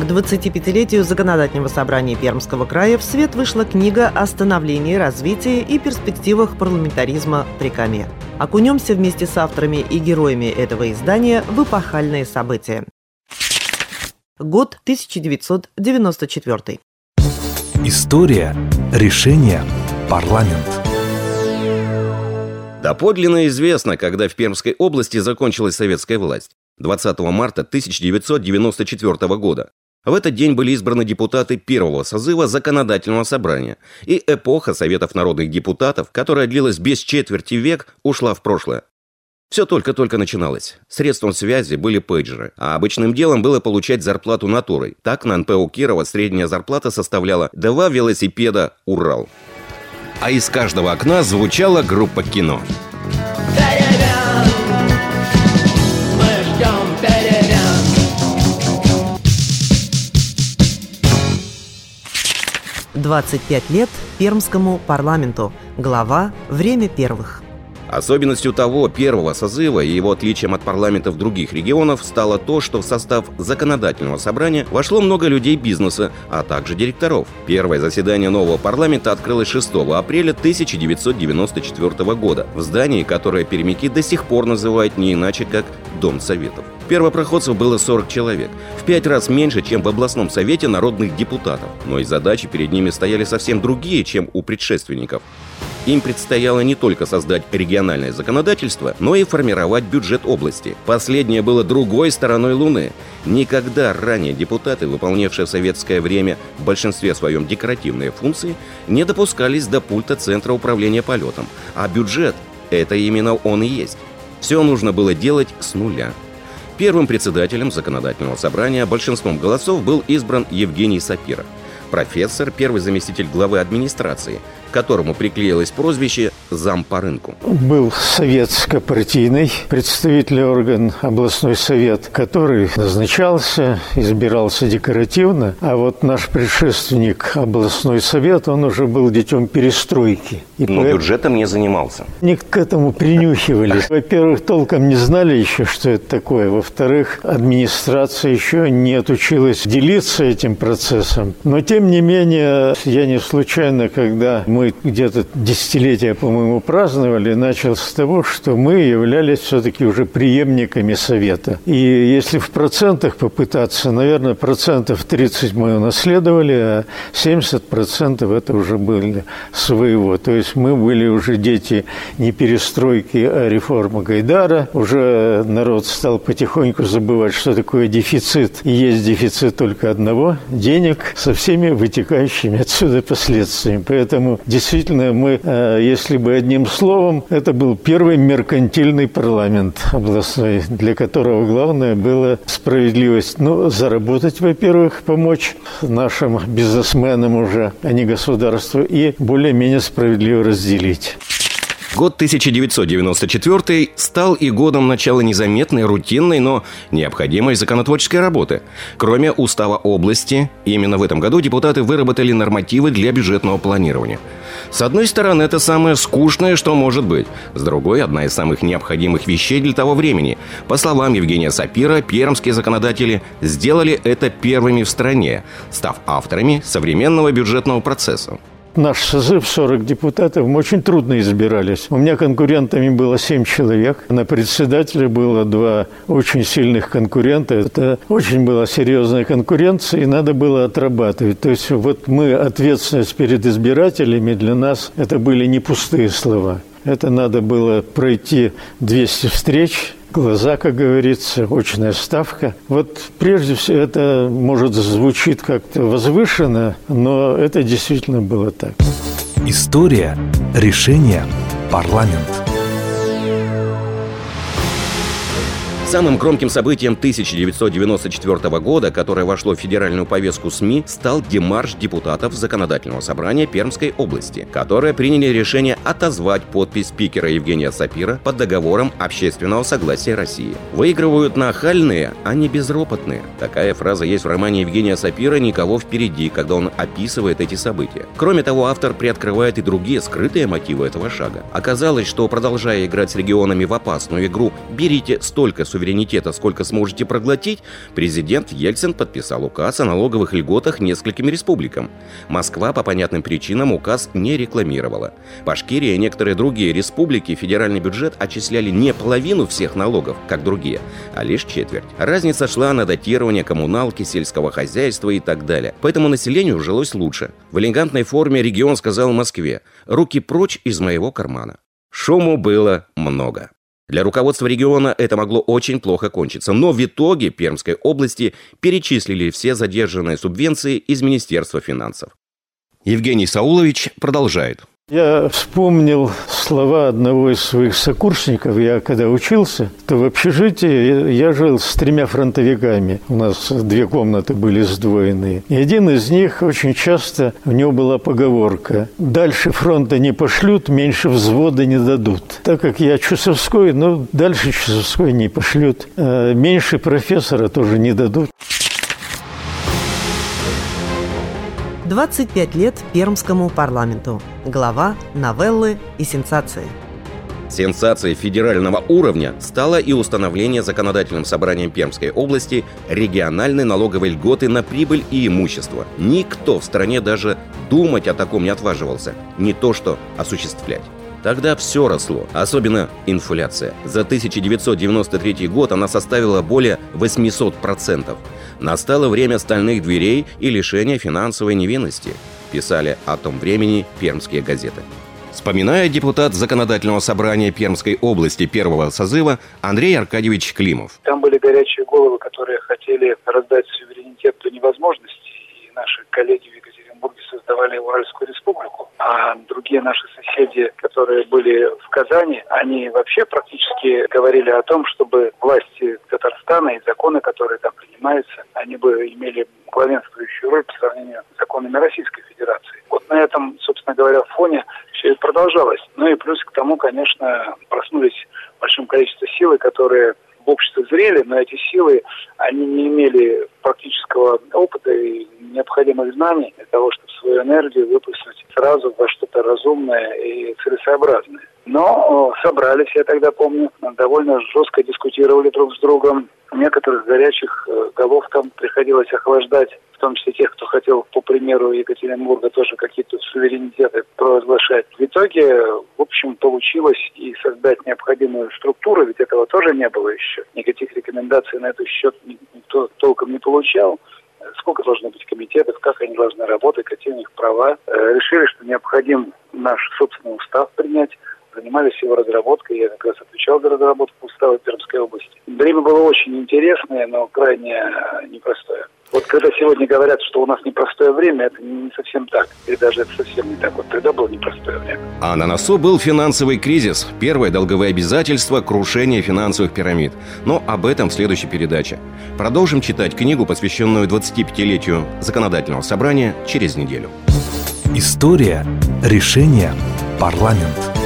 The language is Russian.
К 25-летию Законодательного собрания Пермского края в свет вышла книга о становлении, развитии и перспективах парламентаризма при Каме. Окунемся вместе с авторами и героями этого издания в эпохальные события. Год 1994. История, решение, парламент. Доподлинно известно, когда в Пермской области закончилась советская власть. 20 марта 1994 года. В этот день были избраны депутаты первого созыва Законодательного собрания, и эпоха Советов народных депутатов, которая длилась без четверти век, ушла в прошлое. Все только-только начиналось. Средством связи были пейджеры, а обычным делом было получать зарплату натурой. Так на НПО Кирова средняя зарплата составляла два велосипеда «Урал». А из каждого окна звучала группа кино. 25 лет Пермскому парламенту. Глава «Время первых». Особенностью того первого созыва и его отличием от парламентов других регионов стало то, что в состав законодательного собрания вошло много людей бизнеса, а также директоров. Первое заседание нового парламента открылось 6 апреля 1994 года в здании, которое пермяки до сих пор называют не иначе, как Дом Советов. Первопроходцев было 40 человек, в пять раз меньше, чем в областном совете народных депутатов. Но и задачи перед ними стояли совсем другие, чем у предшественников. Им предстояло не только создать региональное законодательство, но и формировать бюджет области. Последнее было другой стороной Луны. Никогда ранее депутаты, выполнявшие в советское время в большинстве своем декоративные функции, не допускались до пульта Центра управления полетом. А бюджет – это именно он и есть. Все нужно было делать с нуля. Первым председателем законодательного собрания большинством голосов был избран Евгений Сапира – профессор, первый заместитель главы администрации, к которому приклеилось прозвище «зам по рынку». Был советско-партийный представительный орган, областной совет, который назначался, избирался декоративно, а вот наш предшественник, областной совет, он уже был детем перестройки. И Но по... бюджетом не занимался. Не к этому принюхивались. Во-первых, толком не знали еще, что это такое. Во-вторых, администрация еще не отучилась делиться этим процессом. Но тем тем не менее, я не случайно, когда мы где-то десятилетия, по-моему, праздновали, начал с того, что мы являлись все-таки уже преемниками Совета. И если в процентах попытаться, наверное, процентов 30 мы унаследовали, а 70 процентов это уже были своего. То есть мы были уже дети не перестройки, а реформы Гайдара. Уже народ стал потихоньку забывать, что такое дефицит. И есть дефицит только одного – денег со всеми вытекающими отсюда последствиями. Поэтому действительно мы, э, если бы одним словом, это был первый меркантильный парламент областной, для которого главное было справедливость. Ну, заработать, во-первых, помочь нашим бизнесменам уже, а не государству, и более-менее справедливо разделить. Год 1994 стал и годом начала незаметной, рутинной, но необходимой законотворческой работы. Кроме устава области, именно в этом году депутаты выработали нормативы для бюджетного планирования. С одной стороны, это самое скучное, что может быть. С другой, одна из самых необходимых вещей для того времени. По словам Евгения Сапира, пермские законодатели сделали это первыми в стране, став авторами современного бюджетного процесса. Наш созыв 40 депутатов, мы очень трудно избирались. У меня конкурентами было 7 человек. На председателя было два очень сильных конкурента. Это очень была серьезная конкуренция, и надо было отрабатывать. То есть вот мы, ответственность перед избирателями для нас, это были не пустые слова. Это надо было пройти 200 встреч, глаза, как говорится, очная ставка. Вот прежде всего это, может, звучит как-то возвышенно, но это действительно было так. История, решение, парламент – Самым громким событием 1994 года, которое вошло в федеральную повестку СМИ, стал демарш депутатов Законодательного собрания Пермской области, которые приняли решение отозвать подпись спикера Евгения Сапира под договором общественного согласия России. Выигрывают нахальные, а не безропотные. Такая фраза есть в романе Евгения Сапира «Никого впереди», когда он описывает эти события. Кроме того, автор приоткрывает и другие скрытые мотивы этого шага. Оказалось, что продолжая играть с регионами в опасную игру «берите столько суверенитета, суверенитета, сколько сможете проглотить, президент Ельцин подписал указ о налоговых льготах нескольким республикам. Москва по понятным причинам указ не рекламировала. Башкирия и некоторые другие республики федеральный бюджет отчисляли не половину всех налогов, как другие, а лишь четверть. Разница шла на датирование коммуналки, сельского хозяйства и так далее. Поэтому населению жилось лучше. В элегантной форме регион сказал Москве «руки прочь из моего кармана». Шуму было много. Для руководства региона это могло очень плохо кончиться, но в итоге Пермской области перечислили все задержанные субвенции из Министерства финансов. Евгений Саулович продолжает. Я вспомнил слова одного из своих сокурсников. Я когда учился, то в общежитии я жил с тремя фронтовиками. У нас две комнаты были сдвоенные. И один из них очень часто, у него была поговорка «Дальше фронта не пошлют, меньше взвода не дадут». Так как я часовской, ну, дальше часовской не пошлют. А меньше профессора тоже не дадут. 25 лет Пермскому парламенту. Глава, новеллы и сенсации. Сенсацией федерального уровня стало и установление законодательным собранием Пермской области региональной налоговой льготы на прибыль и имущество. Никто в стране даже думать о таком не отваживался, не то что осуществлять. Тогда все росло, особенно инфляция. За 1993 год она составила более 800%. Настало время стальных дверей и лишения финансовой невинности, писали о том времени пермские газеты. Вспоминая депутат Законодательного собрания Пермской области первого созыва Андрей Аркадьевич Климов. Там были горячие головы, которые хотели раздать суверенитет до невозможности. И наши коллеги в Екатеринбурге создавали Уральскую республику. А другие наши соседи, которые были в Казани, они вообще практически говорили о том, чтобы власти Татарстана и законы, которые там принимаются, они бы имели главенствующую роль по сравнению с законами Российской Федерации. Вот на этом, собственно говоря, фоне все это продолжалось. Ну и плюс к тому, конечно, проснулись в большом количестве силы, которые в обществе зрели, но эти силы, они не имели практического опыта и необходимых знаний для того, чтобы свою энергию выпустить сразу во что-то разумное и целесообразное. Но собрались, я тогда помню, довольно жестко дискутировали друг с другом. Некоторых горячих э, голов там приходилось охлаждать, в том числе тех, кто хотел, по примеру Екатеринбурга, тоже какие-то суверенитеты провозглашать. В итоге, в общем, получилось и создать необходимую структуру, ведь этого тоже не было еще. Никаких рекомендаций на этот счет никто толком не получал сколько должно быть комитетов, как они должны работать, какие у них права. Э, решили, что необходим наш собственный устав принять, занимались его разработкой, я как раз отвечал за разработку устава Пермской области. Время было очень интересное, но крайне э, непростое. Вот когда сегодня говорят, что у нас непростое время, это не совсем так. И даже это совсем не так. Вот тогда было непростое время. А на носу был финансовый кризис. Первое долговое обязательство – крушение финансовых пирамид. Но об этом в следующей передаче. Продолжим читать книгу, посвященную 25-летию законодательного собрания через неделю. История. Решение. Парламент.